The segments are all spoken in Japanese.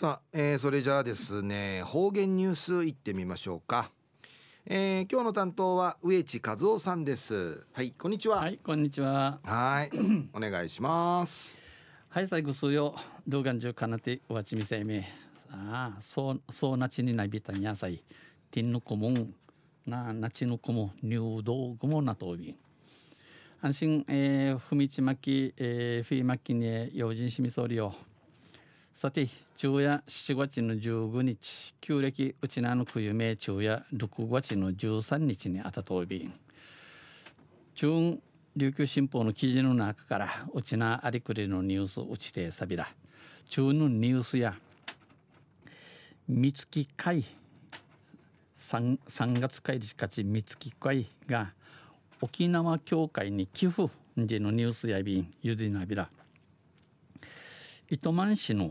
さあ、えー、それじゃあですね方言ニュースいってみましょうか、えー、今日の担当は植地和夫さんです。はいこんにちは。はいこんにちは。はいお願いします。はい最後数よ動画中かなてわちみせめ。ああそうそうなちになびたんやさいてんのこもんななちのこも入道ごもなとび安心えー、ふみちまきえー、フィーマッキに用心しみそうりよさて昼夜7月の15日旧暦うちなの冬名昼夜6月の13日にあたとびん中琉球新報の記事の中からうちなありくりのニュースうちてさびら中のニュースや三月会 3, 3月会日勝ち三月会が沖縄協会に寄付でのニュースやびんゆでなびら糸満市の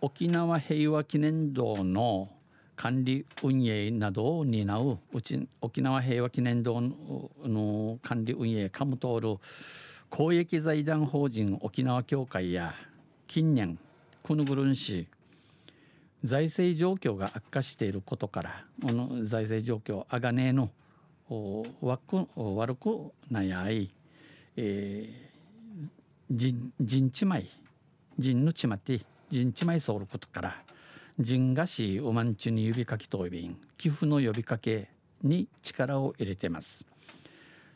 沖縄平和記念堂の管理運営などを担ううち沖縄平和記念堂の管理運営カムトール公益財団法人沖縄協会や近年クヌグルン市財政状況が悪化していることからこの財政状況あがねえの悪くない、えー、人ちまい人のちまって人地枚ソウルことから人がしおまんちゅに指かきといびん寄付の呼びかけに力を入れてます。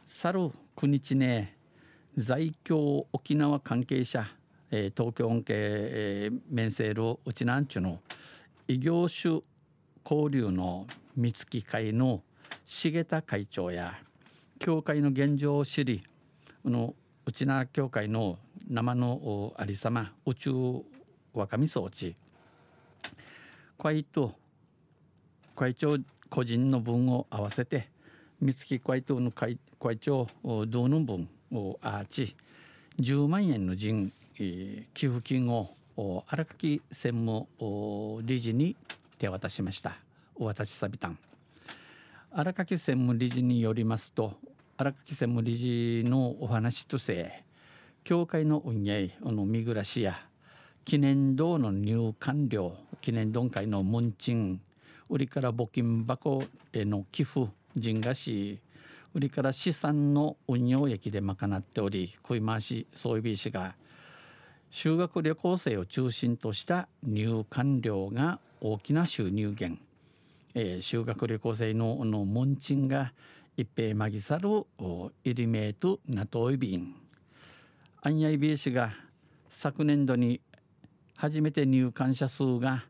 去る9日ね在京沖縄関係者、えー、東京恩恵、えー、面せるうちなんちゅの異業種交流の三月会の重田会長や教会の現状を知りのうちな教会の生のありさま宇宙若見装置。会と会長個人の分を合わせて三月会頭の会会長同の分をアーチ10万円の人、えー、寄付金を荒垣専務理事に手渡しました。お渡しさびたん荒垣専務理事によりますと荒垣専務理事のお話として教会の運営の見暮らしや記念堂の入館料記念丼会の門賃売りから募金箱への寄付人菓子売りから資産の運用益で賄っており小回し総備士が修学旅行生を中心とした入館料が大きな収入源、えー、修学旅行生のの門賃が一平まぎさるイリメートナトイビンアンヤイビー氏が昨年度に初めて入館者数が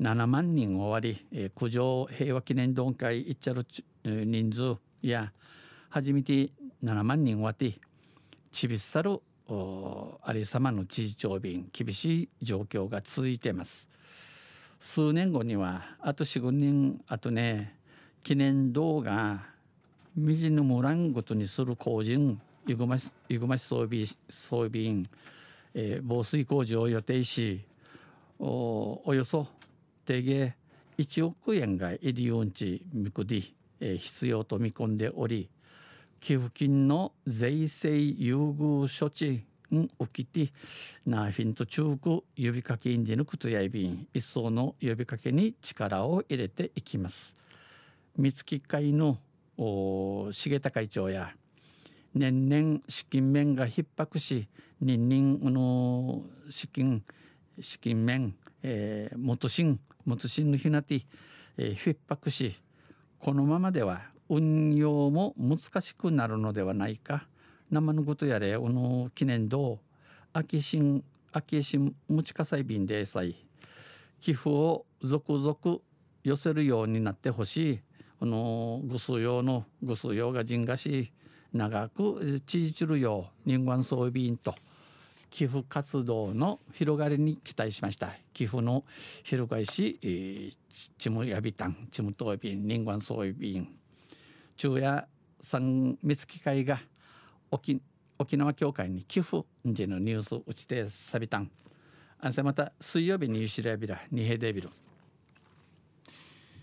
7万人終わり、えー、九条平和記念堂会行っちゃる人数や初めて7万人終わってちびっさるありさまの知事長便厳しい状況が続いています。数年後にはあと45年あとね記念堂がみじぬもらんごとにする工人ゆぐましゆぐまし装備装備員、えー、防水工事を予定しおおよそ定芸1億円がエディオンチミクディ、えー、必要と見込んでおり寄付金の税制優遇処置ん起きてナフィンと中国呼びかけんでのことやいびん一層の呼びかけに力を入れていきます。三月会の重田会長や年々資金面が逼迫し人々の資金資金面、えー、元新元新のひなて、えー、逼迫しこのままでは運用も難しくなるのではないか。生のことやれおの記念堂秋新秋新持ち火災便でさい寄付を続々寄せるようになってほしい。このぐす用のぐす用が人がし長くちいちるよう人間装備員と寄付活動の広がりに期待しました。寄付の広がりし、えー、チムヤビタンチムトービン人間装備員。昼夜三密機会が沖沖縄協会に寄付でのニュース打ちてさびたん。あんせまた水曜日にゆしらびらにへでびる